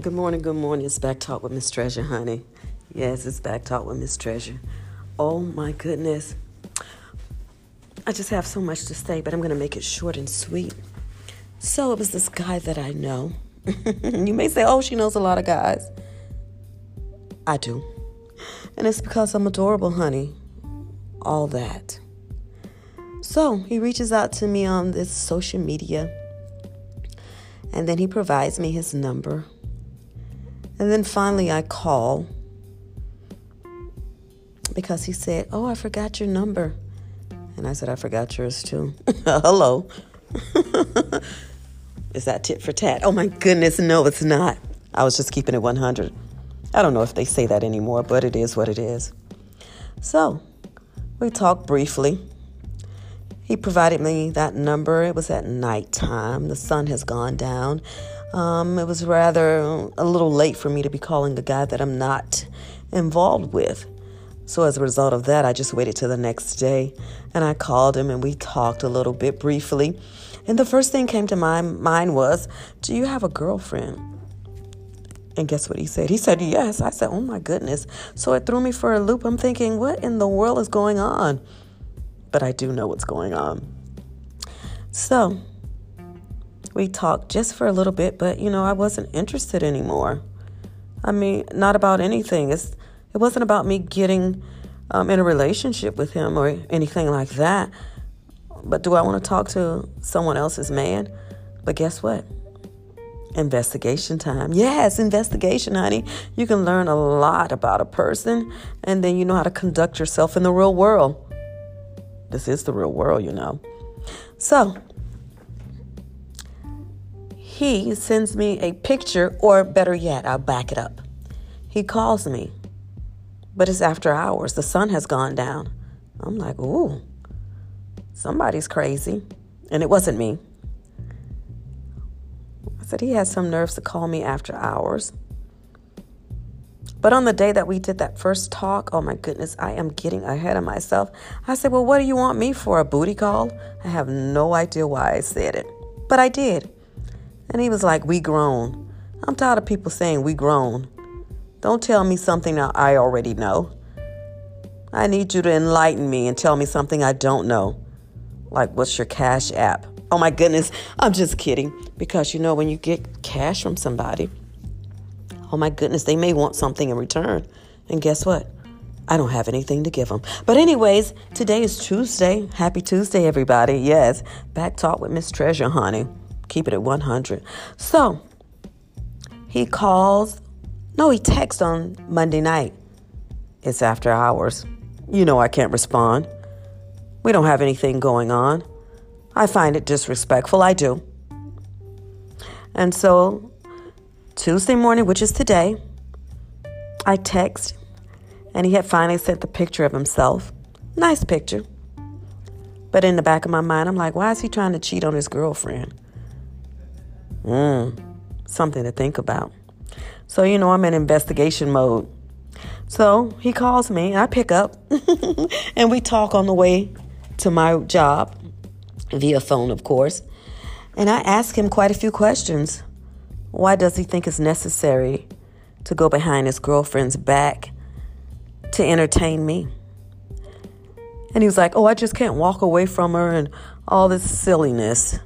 Good morning, good morning. It's Back Talk with Miss Treasure, honey. Yes, it's Back Talk with Miss Treasure. Oh my goodness. I just have so much to say, but I'm going to make it short and sweet. So it was this guy that I know. you may say, oh, she knows a lot of guys. I do. And it's because I'm adorable, honey. All that. So he reaches out to me on this social media. And then he provides me his number. And then finally I call because he said, Oh, I forgot your number. And I said, I forgot yours too. Hello. Is that tit for tat? Oh my goodness, no, it's not. I was just keeping it 100. I don't know if they say that anymore, but it is what it is. So we talked briefly. He provided me that number. It was at nighttime. The sun has gone down. Um, it was rather a little late for me to be calling the guy that I'm not involved with. So as a result of that, I just waited till the next day and I called him and we talked a little bit briefly. And the first thing came to my mind was, Do you have a girlfriend? And guess what he said? He said, Yes. I said, Oh my goodness. So it threw me for a loop. I'm thinking, What in the world is going on? But I do know what's going on. So we talked just for a little bit, but you know, I wasn't interested anymore. I mean, not about anything. It's, it wasn't about me getting um, in a relationship with him or anything like that. But do I want to talk to someone else's man? But guess what? Investigation time. Yes, investigation, honey. You can learn a lot about a person and then you know how to conduct yourself in the real world. This is the real world, you know. So, he sends me a picture, or better yet, I'll back it up. He calls me, but it's after hours. The sun has gone down. I'm like, ooh, somebody's crazy. And it wasn't me. I said, he has some nerves to call me after hours. But on the day that we did that first talk, oh my goodness, I am getting ahead of myself. I said, Well, what do you want me for? A booty call? I have no idea why I said it, but I did. And he was like, We grown. I'm tired of people saying we grown. Don't tell me something I already know. I need you to enlighten me and tell me something I don't know. Like, what's your cash app? Oh my goodness, I'm just kidding. Because you know, when you get cash from somebody, oh my goodness, they may want something in return. And guess what? I don't have anything to give them. But, anyways, today is Tuesday. Happy Tuesday, everybody. Yes, back talk with Miss Treasure, honey. Keep it at 100. So he calls, no, he texts on Monday night. It's after hours. You know I can't respond. We don't have anything going on. I find it disrespectful. I do. And so Tuesday morning, which is today, I text and he had finally sent the picture of himself. Nice picture. But in the back of my mind, I'm like, why is he trying to cheat on his girlfriend? Mm, something to think about. So, you know, I'm in investigation mode. So he calls me, I pick up, and we talk on the way to my job via phone, of course. And I ask him quite a few questions. Why does he think it's necessary to go behind his girlfriend's back to entertain me? And he was like, Oh, I just can't walk away from her and all this silliness.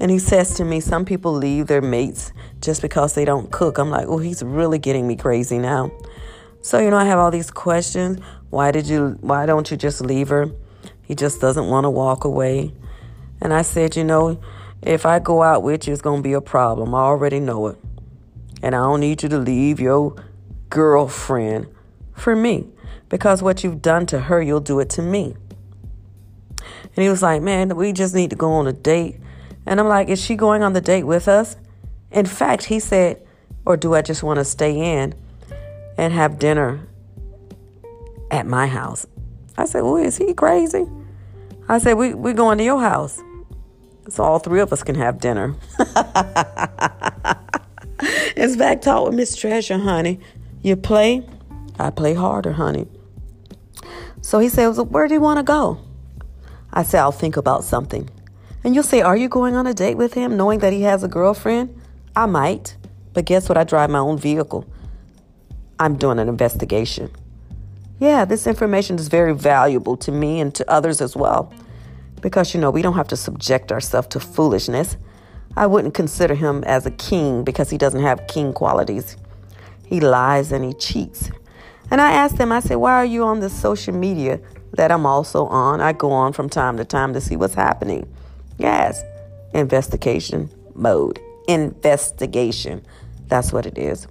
And he says to me, Some people leave their mates just because they don't cook. I'm like, Oh, he's really getting me crazy now. So, you know, I have all these questions. Why did you, why don't you just leave her? He just doesn't want to walk away. And I said, You know, if I go out with you, it's going to be a problem. I already know it. And I don't need you to leave your girlfriend for me because what you've done to her, you'll do it to me. And he was like, Man, we just need to go on a date. And I'm like, is she going on the date with us? In fact, he said, or do I just want to stay in and have dinner at my house? I said, well, is he crazy? I said, we, we're going to your house. So all three of us can have dinner. it's back talk with Miss Treasure, honey. You play, I play harder, honey. So he said, well, where do you want to go? I said, I'll think about something. And you'll say, Are you going on a date with him knowing that he has a girlfriend? I might, But guess what? I drive my own vehicle. I'm doing an investigation. Yeah, this information is very valuable to me and to others as well. Because, you know, we don't have to subject ourselves to foolishness. I wouldn't consider him as a king because he doesn't have king qualities. He lies and he cheats. And I asked him, I said, why are you on this social media that I'm also on? I go on from time to time to see what's happening. Yes, investigation mode. Investigation. That's what it is.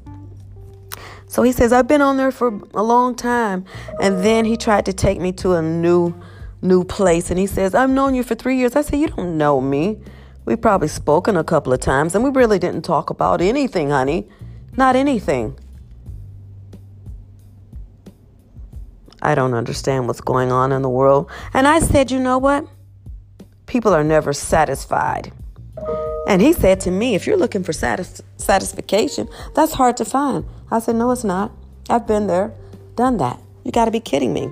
So he says, I've been on there for a long time. And then he tried to take me to a new new place and he says, I've known you for three years. I said, You don't know me. We've probably spoken a couple of times and we really didn't talk about anything, honey. Not anything. I don't understand what's going on in the world. And I said, You know what? People are never satisfied. And he said to me, If you're looking for satis- satisfaction, that's hard to find. I said, No, it's not. I've been there, done that. You got to be kidding me.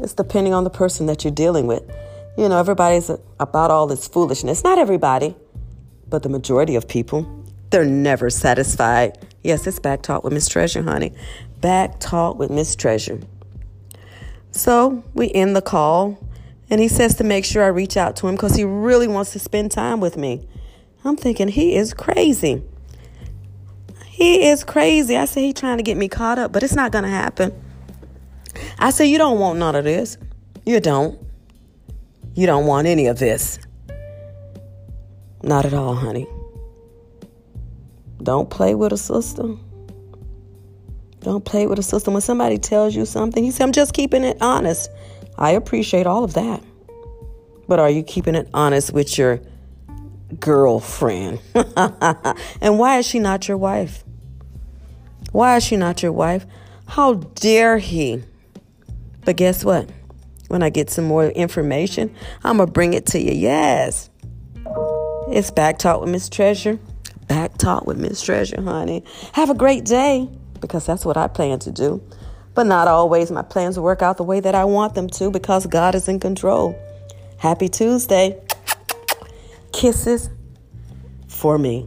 It's depending on the person that you're dealing with. You know, everybody's about all this foolishness. Not everybody, but the majority of people, they're never satisfied. Yes, it's back talk with Miss Treasure, honey. Back talk with Miss Treasure. So we end the call, and he says to make sure I reach out to him because he really wants to spend time with me. I'm thinking he is crazy. He is crazy. I said he's trying to get me caught up, but it's not gonna happen. I said you don't want none of this. You don't. You don't want any of this. Not at all, honey. Don't play with a system. Don't play with a system. When somebody tells you something, he said, I'm just keeping it honest. I appreciate all of that. But are you keeping it honest with your girlfriend? and why is she not your wife? Why is she not your wife? How dare he? But guess what? When I get some more information, I'm going to bring it to you. Yes. It's Back Talk with Miss Treasure. Back Talk with Miss Treasure, honey. Have a great day because that's what I plan to do. But not always my plans work out the way that I want them to because God is in control. Happy Tuesday. Kisses for me.